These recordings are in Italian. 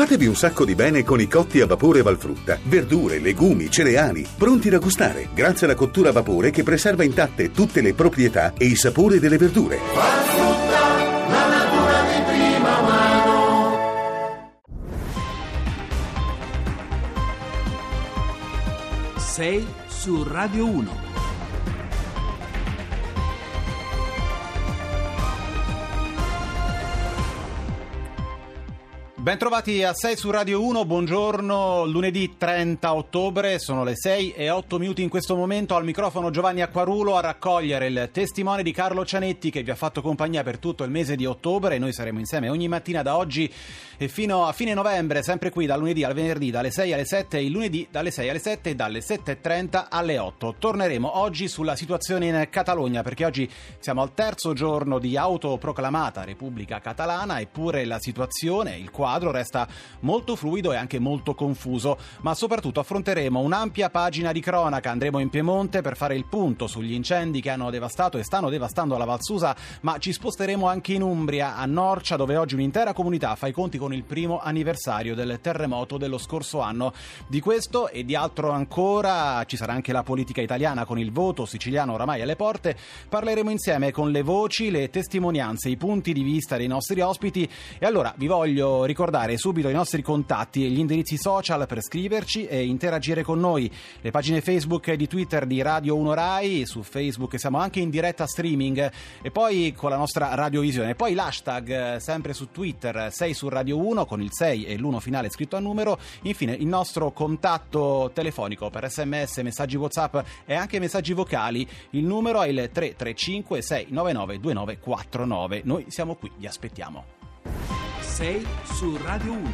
Fatevi un sacco di bene con i cotti a vapore Valfrutta. Verdure, legumi, cereali, pronti da gustare, grazie alla cottura a vapore che preserva intatte tutte le proprietà e i sapori delle verdure. Valfrutta, la natura di prima mano. Sei su Radio 1. Bentrovati a 6 su Radio 1, buongiorno, lunedì 30 ottobre, sono le 6 e 8 minuti in questo momento, al microfono Giovanni Acquarulo a raccogliere il testimone di Carlo Cianetti che vi ha fatto compagnia per tutto il mese di ottobre, noi saremo insieme ogni mattina da oggi e fino a fine novembre, sempre qui dal lunedì al venerdì dalle 6 alle 7 e il lunedì dalle 6 alle 7 e dalle 7.30 alle 8. Torneremo oggi sulla situazione in Catalogna perché oggi siamo al terzo giorno di autoproclamata Repubblica Catalana eppure la situazione, il quadro quadro resta molto fluido e anche molto confuso, ma soprattutto affronteremo un'ampia pagina di cronaca. Andremo in Piemonte per fare il punto sugli incendi che hanno devastato e stanno devastando la Valsusa, ma ci sposteremo anche in Umbria, a Norcia, dove oggi un'intera comunità fa i conti con il primo anniversario del terremoto dello scorso anno. Di questo e di altro ancora ci sarà anche la politica italiana con il voto siciliano oramai alle porte. Parleremo insieme con le voci, le testimonianze, i punti di vista dei nostri ospiti e allora vi voglio ricordare ricordare subito i nostri contatti e gli indirizzi social per scriverci e interagire con noi. Le pagine Facebook e di Twitter di Radio 1 Rai, su Facebook siamo anche in diretta streaming e poi con la nostra radiovisione. Poi l'hashtag eh, sempre su Twitter 6 su Radio 1 con il 6 e l'1 finale scritto a numero. Infine il nostro contatto telefonico per sms, messaggi WhatsApp e anche messaggi vocali. Il numero è il 335 699 2949. Noi siamo qui, vi aspettiamo. 6 su Radio 1.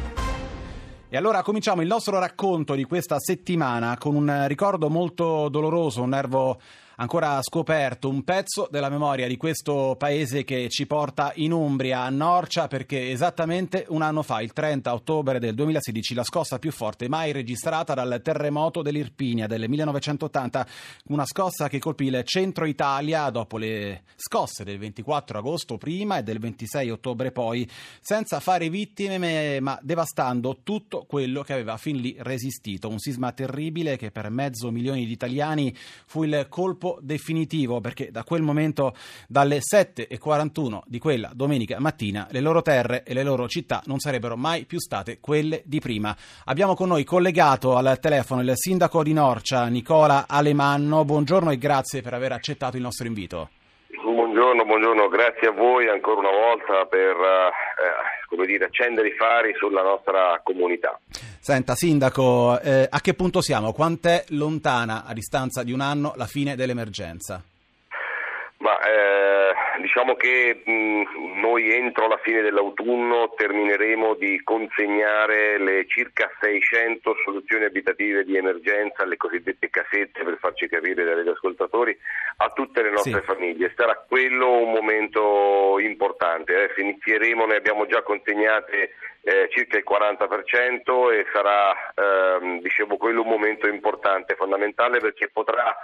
E allora cominciamo il nostro racconto di questa settimana con un ricordo molto doloroso, un nervo ancora scoperto un pezzo della memoria di questo paese che ci porta in Umbria, a Norcia, perché esattamente un anno fa, il 30 ottobre del 2016, la scossa più forte mai registrata dal terremoto dell'Irpinia del 1980, una scossa che colpì il centro Italia dopo le scosse del 24 agosto prima e del 26 ottobre poi, senza fare vittime ma devastando tutto quello che aveva fin lì resistito. Un sisma terribile che per mezzo milione di italiani fu il colpo colpo definitivo perché da quel momento, dalle 7.41 di quella domenica mattina, le loro terre e le loro città non sarebbero mai più state quelle di prima. Abbiamo con noi collegato al telefono il sindaco di Norcia, Nicola Alemanno. Buongiorno e grazie per aver accettato il nostro invito. Buongiorno, buongiorno, grazie a voi ancora una volta per eh, dire, accendere i fari sulla nostra comunità. Senta, Sindaco, eh, a che punto siamo? Quant'è lontana a distanza di un anno la fine dell'emergenza? Ma, eh, diciamo che mh, noi entro la fine dell'autunno termineremo di consegnare le circa 600 soluzioni abitative di emergenza, le cosiddette casette per farci capire dagli ascoltatori, a tutte le nostre sì. famiglie. Sarà quello un momento importante. Adesso inizieremo, ne abbiamo già consegnate eh, circa il 40% e sarà ehm, dicevo, quello un momento importante, fondamentale perché potrà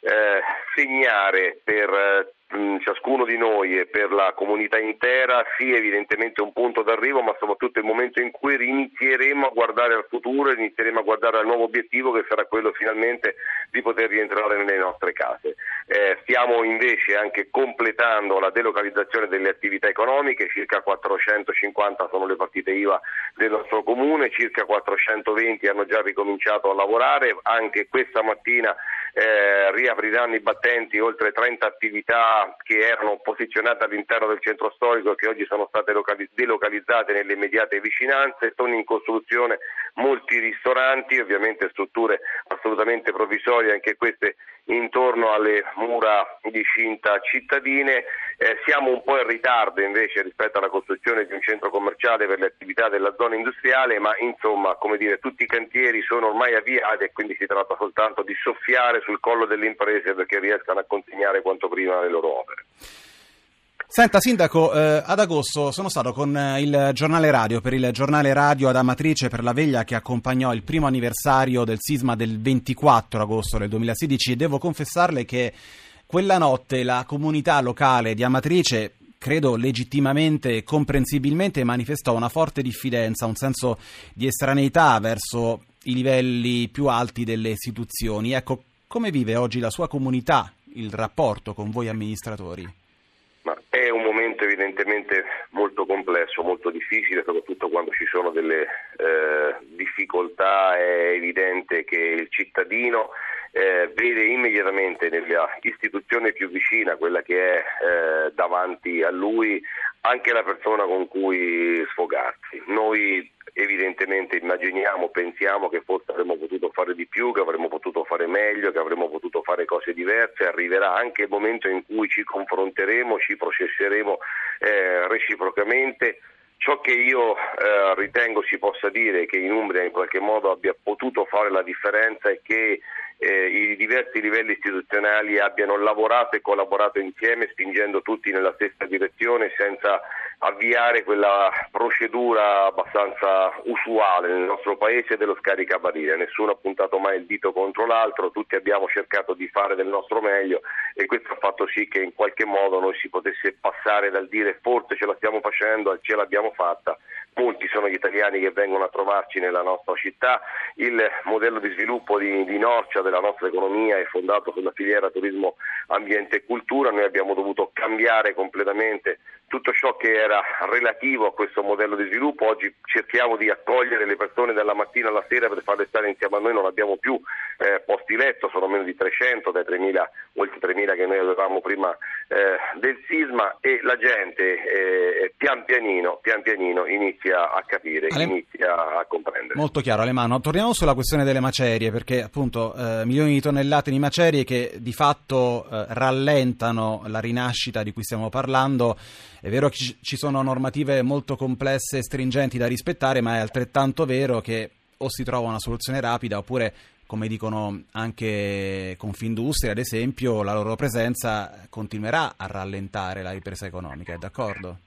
eh, segnare per eh, ciascuno di noi e per la comunità intera sì evidentemente un punto d'arrivo ma soprattutto il momento in cui inizieremo a guardare al futuro inizieremo a guardare al nuovo obiettivo che sarà quello finalmente di poter rientrare nelle nostre case. Eh, stiamo invece anche completando la delocalizzazione delle attività economiche, circa 450 sono le partite IVA del nostro comune, circa 420 hanno già ricominciato a lavorare, anche questa mattina eh, riapriranno i battenti oltre 30 attività che erano posizionate all'interno del centro storico e che oggi sono state delocalizzate nelle immediate vicinanze, sono in costruzione molti ristoranti, ovviamente strutture assolutamente provvisorie, anche queste intorno alle mura di cinta cittadine. Eh, siamo un po' in ritardo invece rispetto alla costruzione di un centro commerciale per le attività della zona industriale, ma insomma, come dire, tutti i cantieri sono ormai avviati e quindi si tratta soltanto di soffiare sul collo delle imprese perché riescano a consegnare quanto prima le loro opere. Senta Sindaco, eh, ad agosto sono stato con eh, il giornale radio, per il giornale radio ad Amatrice per la veglia che accompagnò il primo anniversario del sisma del 24 agosto del 2016 e devo confessarle che quella notte la comunità locale di Amatrice credo legittimamente e comprensibilmente manifestò una forte diffidenza, un senso di estraneità verso i livelli più alti delle istituzioni. Ecco, come vive oggi la sua comunità il rapporto con voi amministratori? Momento evidentemente molto complesso, molto difficile, soprattutto quando ci sono delle eh, difficoltà. È evidente che il cittadino eh, vede immediatamente nella istituzione più vicina, quella che è eh, davanti a lui, anche la persona con cui sfogarsi. Noi evidentemente immaginiamo, pensiamo che forse avremmo potuto fare di più, che avremmo potuto fare meglio, che avremmo potuto fare cose diverse, arriverà anche il momento in cui ci confronteremo, ci processeremo eh, reciprocamente. Ciò che io eh, ritengo si possa dire che in Umbria in qualche modo abbia potuto fare la differenza è che eh, i diversi livelli istituzionali abbiano lavorato e collaborato insieme spingendo tutti nella stessa direzione senza avviare quella procedura abbastanza usuale nel nostro paese dello scaricabarile. Nessuno ha puntato mai il dito contro l'altro, tutti abbiamo cercato di fare del nostro meglio e questo ha fatto sì che in qualche modo noi si potesse passare dal dire forse ce la stiamo facendo al ce l'abbiamo fatta. Molti sono gli italiani che vengono a trovarci nella nostra città, il modello di sviluppo di, di, Norcia della nostra economia è fondato sulla filiera turismo, ambiente e cultura, noi abbiamo dovuto cambiare completamente tutto ciò che era relativo a questo modello di sviluppo, oggi cerchiamo di accogliere le persone dalla mattina alla sera per farle stare insieme a noi, non abbiamo più eh, posti letto, sono meno di 300 dai 3.000, oltre 3.000 che noi avevamo prima eh, del sisma e la gente eh, pian pianino, pian pianino inizia inizia a capire, Ale... inizia a comprendere. Molto chiaro Alemano. Torniamo sulla questione delle macerie, perché appunto eh, milioni di tonnellate di macerie che di fatto eh, rallentano la rinascita di cui stiamo parlando. È vero che ci sono normative molto complesse e stringenti da rispettare, ma è altrettanto vero che o si trova una soluzione rapida oppure come dicono anche Confindustria, ad esempio, la loro presenza continuerà a rallentare la ripresa economica, è d'accordo?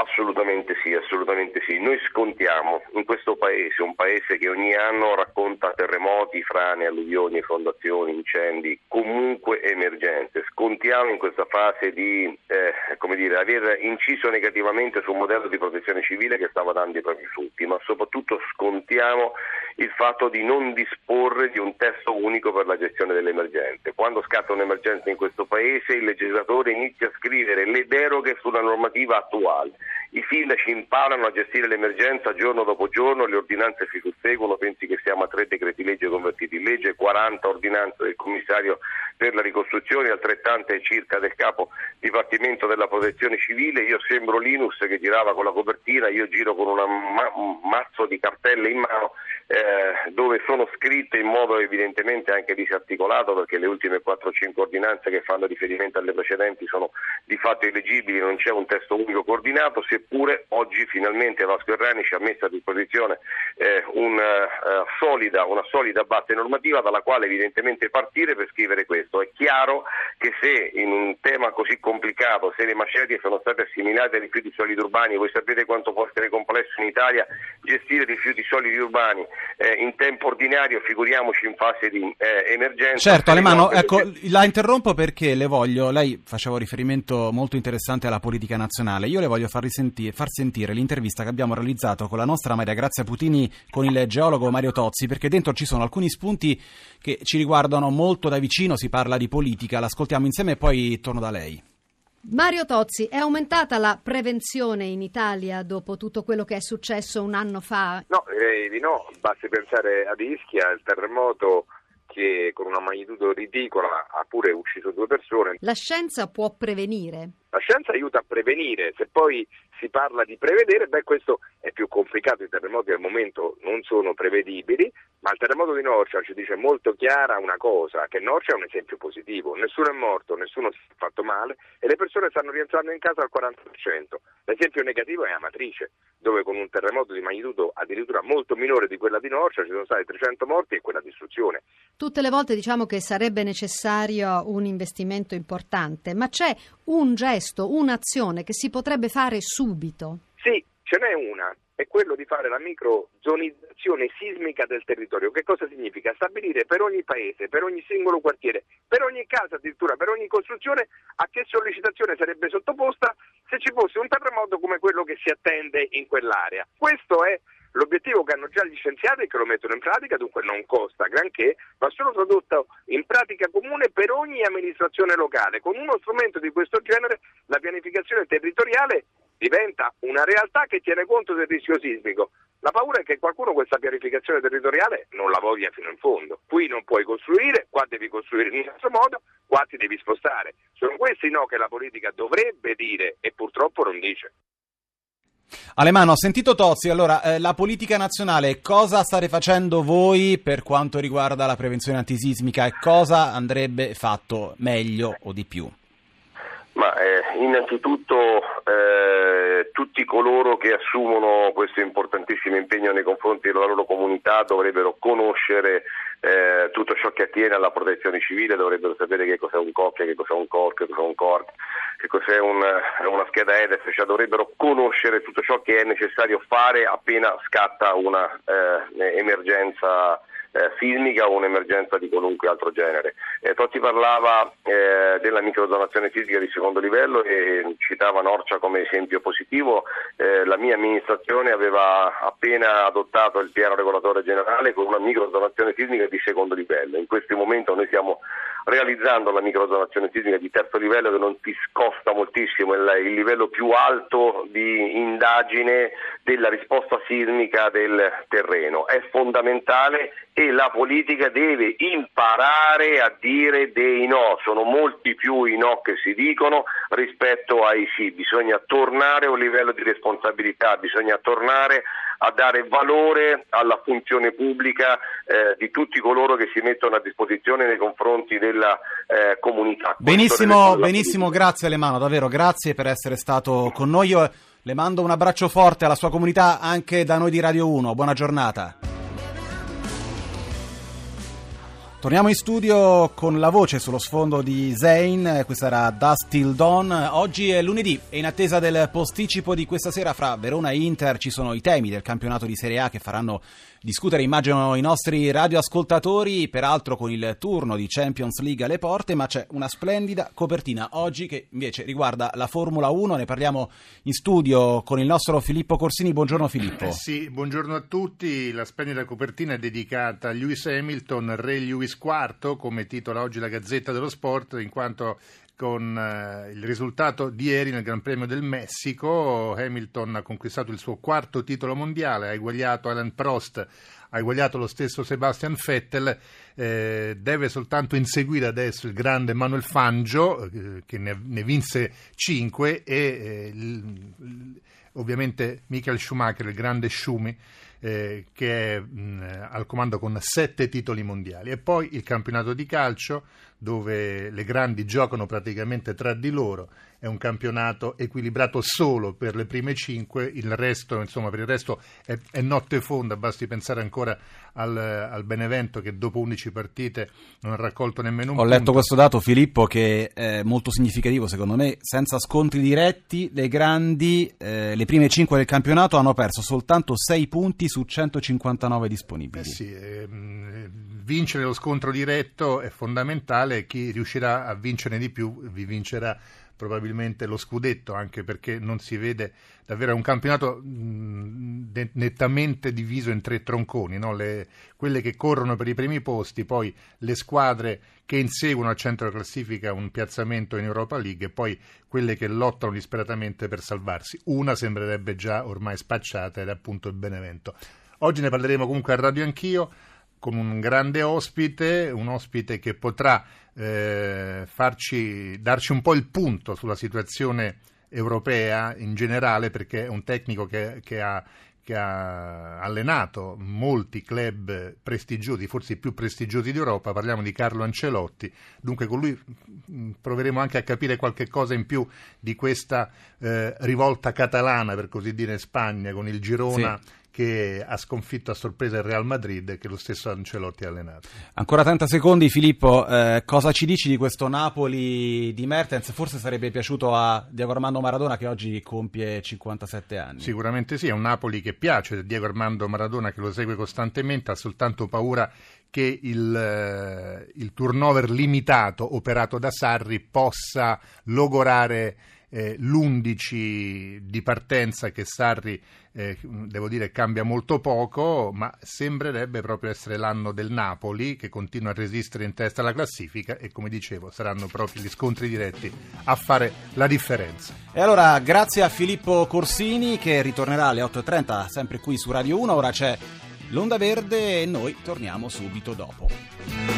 Assolutamente sì, assolutamente sì. Noi scontiamo in questo paese, un paese che ogni anno racconta terremoti, frane, alluvioni, fondazioni, incendi, comunque emergenze. Scontiamo in questa fase di eh, dire, aver inciso negativamente sul modello di protezione civile che stava dando i propri frutti, ma soprattutto scontiamo il fatto di non disporre di un testo unico per la gestione delle emergenze. Quando scatta un'emergenza in questo paese il legislatore inizia a scrivere le deroghe sulla normativa attuale i sindaci imparano a gestire l'emergenza giorno dopo giorno, le ordinanze si susseguono, pensi che siamo a tre decreti legge convertiti in legge, 40 ordinanze del commissario per la ricostruzione, altrettante circa del capo dipartimento della protezione civile, io sembro Linus che girava con la copertina, io giro con ma- un mazzo di cartelle in mano eh, dove sono scritte in modo evidentemente anche disarticolato perché le ultime 4-5 ordinanze che fanno riferimento alle precedenti sono di fatto illegibili, non c'è un testo unico coordinato, seppure oggi finalmente Vasco Errani ci ha messo a disposizione eh, una, uh, solida, una solida base normativa dalla quale evidentemente partire per scrivere questo. È chiaro che se in un tema così complicato, se le macerie sono state assimilate ai rifiuti solidi urbani, voi sapete quanto può essere complesso in Italia gestire rifiuti solidi urbani eh, in tempo ordinario, figuriamoci in fase di eh, emergenza. Certo, Alemano, ecco, la interrompo perché le voglio, lei faceva riferimento molto interessante alla politica nazionale, io le voglio far, risentire, far sentire l'intervista che abbiamo realizzato con la nostra Maria Grazia Putini con il geologo Mario Tozzi, perché dentro ci sono alcuni spunti che ci riguardano molto da vicino, si parla di politica, l'ascoltiamo insieme e poi torno da lei. Mario Tozzi, è aumentata la prevenzione in Italia dopo tutto quello che è successo un anno fa? No, direi di no, basti pensare ad Ischia, il terremoto che con una magnitudo ridicola ha pure ucciso due persone. La scienza può prevenire? La scienza aiuta a prevenire, se poi si parla di prevedere, beh questo è più complicato, i terremoti al momento non sono prevedibili, ma il terremoto di Norcia ci dice molto chiara una cosa, che Norcia è un esempio positivo, nessuno è morto, nessuno si è fatto male e le persone stanno rientrando in casa al 40%. L'esempio negativo è Amatrice, dove con un terremoto di magnitudo addirittura molto minore di quella di Norcia ci sono stati 300 morti e quella distruzione. Tutte le volte diciamo che sarebbe necessario un investimento importante, ma c'è un gesto, un'azione che si potrebbe fare subito? Sì, ce n'è una è quello di fare la microzonizzazione sismica del territorio. Che cosa significa? Stabilire per ogni paese, per ogni singolo quartiere, per ogni casa addirittura, per ogni costruzione a che sollecitazione sarebbe sottoposta se ci fosse un terremoto come quello che si attende in quell'area. Questo è L'obiettivo che hanno già gli scienziati è che lo mettono in pratica, dunque non costa granché, va solo tradotto in pratica comune per ogni amministrazione locale. Con uno strumento di questo genere la pianificazione territoriale diventa una realtà che tiene conto del rischio sismico. La paura è che qualcuno questa pianificazione territoriale non la voglia fino in fondo. Qui non puoi costruire, qua devi costruire in un altro modo, qua ti devi spostare. Sono questi no che la politica dovrebbe dire e purtroppo non dice. Alemano, ho sentito Tozzi, allora eh, la politica nazionale cosa state facendo voi per quanto riguarda la prevenzione antisismica e cosa andrebbe fatto meglio o di più? Ma eh, innanzitutto eh, tutti coloro che assumono questo importantissimo impegno nei confronti della loro comunità dovrebbero conoscere eh, tutto ciò che attiene alla protezione civile, dovrebbero sapere che cos'è un COC, che cos'è un CORC, che cos'è un CORC, che cos'è un, una scheda EDEF, cioè dovrebbero conoscere tutto ciò che è necessario fare appena scatta un'emergenza eh, sismica o un'emergenza di qualunque altro genere. Eh, Totti parlava eh, della microzonazione fisica di secondo livello e citava Norcia come esempio positivo. Eh, la mia amministrazione aveva appena adottato il piano regolatore generale con una microzonazione sismica di secondo livello. In questo momento noi stiamo realizzando la microzonazione sismica di terzo livello che non ti scosta moltissimo, è il livello più alto di indagine della risposta sismica del terreno. È fondamentale e la politica deve imparare a dire dei no, sono molti più i no che si dicono rispetto ai sì, bisogna tornare a un livello di responsabilità, bisogna tornare a dare valore alla funzione pubblica eh, di tutti coloro che si mettono a disposizione nei confronti della eh, comunità. Benissimo, benissimo grazie Alemano, davvero grazie per essere stato con noi. Io le mando un abbraccio forte alla sua comunità anche da noi di Radio 1. Buona giornata. Torniamo in studio con la voce sullo sfondo di Zayn, questa era Dust Till Dawn. Oggi è lunedì e in attesa del posticipo di questa sera fra Verona e Inter ci sono i temi del campionato di Serie A che faranno discutere, immagino, i nostri radioascoltatori, peraltro con il turno di Champions League alle porte, ma c'è una splendida copertina oggi che invece riguarda la Formula 1, ne parliamo in studio con il nostro Filippo Corsini. Buongiorno Filippo. Eh sì, buongiorno a tutti. La splendida copertina è dedicata a Lewis Hamilton, Re Lewis IV, come titola oggi la Gazzetta dello Sport, in quanto con eh, il risultato di ieri nel Gran Premio del Messico. Hamilton ha conquistato il suo quarto titolo mondiale, ha eguagliato Alan Prost, ha eguagliato lo stesso Sebastian Vettel, eh, deve soltanto inseguire adesso il grande Manuel Fangio, eh, che ne, ne, vinse cinque, e eh, l, ovviamente Michael Schumacher, il grande Schumi eh, che è mh, al comando con sette titoli mondiali. E poi il campionato di calcio, dove le grandi giocano praticamente tra di loro. È un campionato equilibrato solo per le prime cinque, il resto, insomma, per il resto è, è notte fonda, basti pensare ancora al, al, Benevento che dopo 11 partite non ha raccolto nemmeno un Ho punto. letto questo dato, Filippo, che è molto significativo secondo me. Senza scontri diretti, le grandi, eh, le prime 5 del campionato hanno perso soltanto 6 punti su 159 disponibili. Eh sì, ehm, vincere lo scontro diretto è fondamentale, chi riuscirà a vincere di più vi vincerà probabilmente lo scudetto, anche perché non si vede davvero un campionato nettamente diviso in tre tronconi, no? le, quelle che corrono per i primi posti, poi le squadre che inseguono al centro classifica un piazzamento in Europa League e poi quelle che lottano disperatamente per salvarsi. Una sembrerebbe già ormai spacciata ed è appunto il Benevento. Oggi ne parleremo comunque a Radio Anch'io con un grande ospite, un ospite che potrà eh, farci, darci un po' il punto sulla situazione europea in generale, perché è un tecnico che, che, ha, che ha, allenato molti club prestigiosi, forse i più prestigiosi d'Europa, parliamo di Carlo Ancelotti, dunque con lui mm, proveremo anche a capire qualche cosa in più di questa eh, rivolta catalana, per così dire, in Spagna, con il Girona. Sì che ha sconfitto a sorpresa il Real Madrid che lo stesso Ancelotti ha allenato. Ancora 30 secondi Filippo, eh, cosa ci dici di questo Napoli di Mertens? Forse sarebbe piaciuto a Diego Armando Maradona che oggi compie 57 anni. Sicuramente sì, è un Napoli che piace, Diego Armando Maradona che lo segue costantemente, ha soltanto paura che il, eh, il turnover limitato operato da Sarri possa logorare eh, l'11 di partenza che Sarri, eh, devo dire, cambia molto poco, ma sembrerebbe proprio essere l'anno del Napoli che continua a resistere in testa alla classifica e come dicevo saranno proprio gli scontri diretti a fare la differenza. E allora grazie a Filippo Corsini che ritornerà alle 8.30 sempre qui su Radio 1, ora c'è l'onda verde e noi torniamo subito dopo.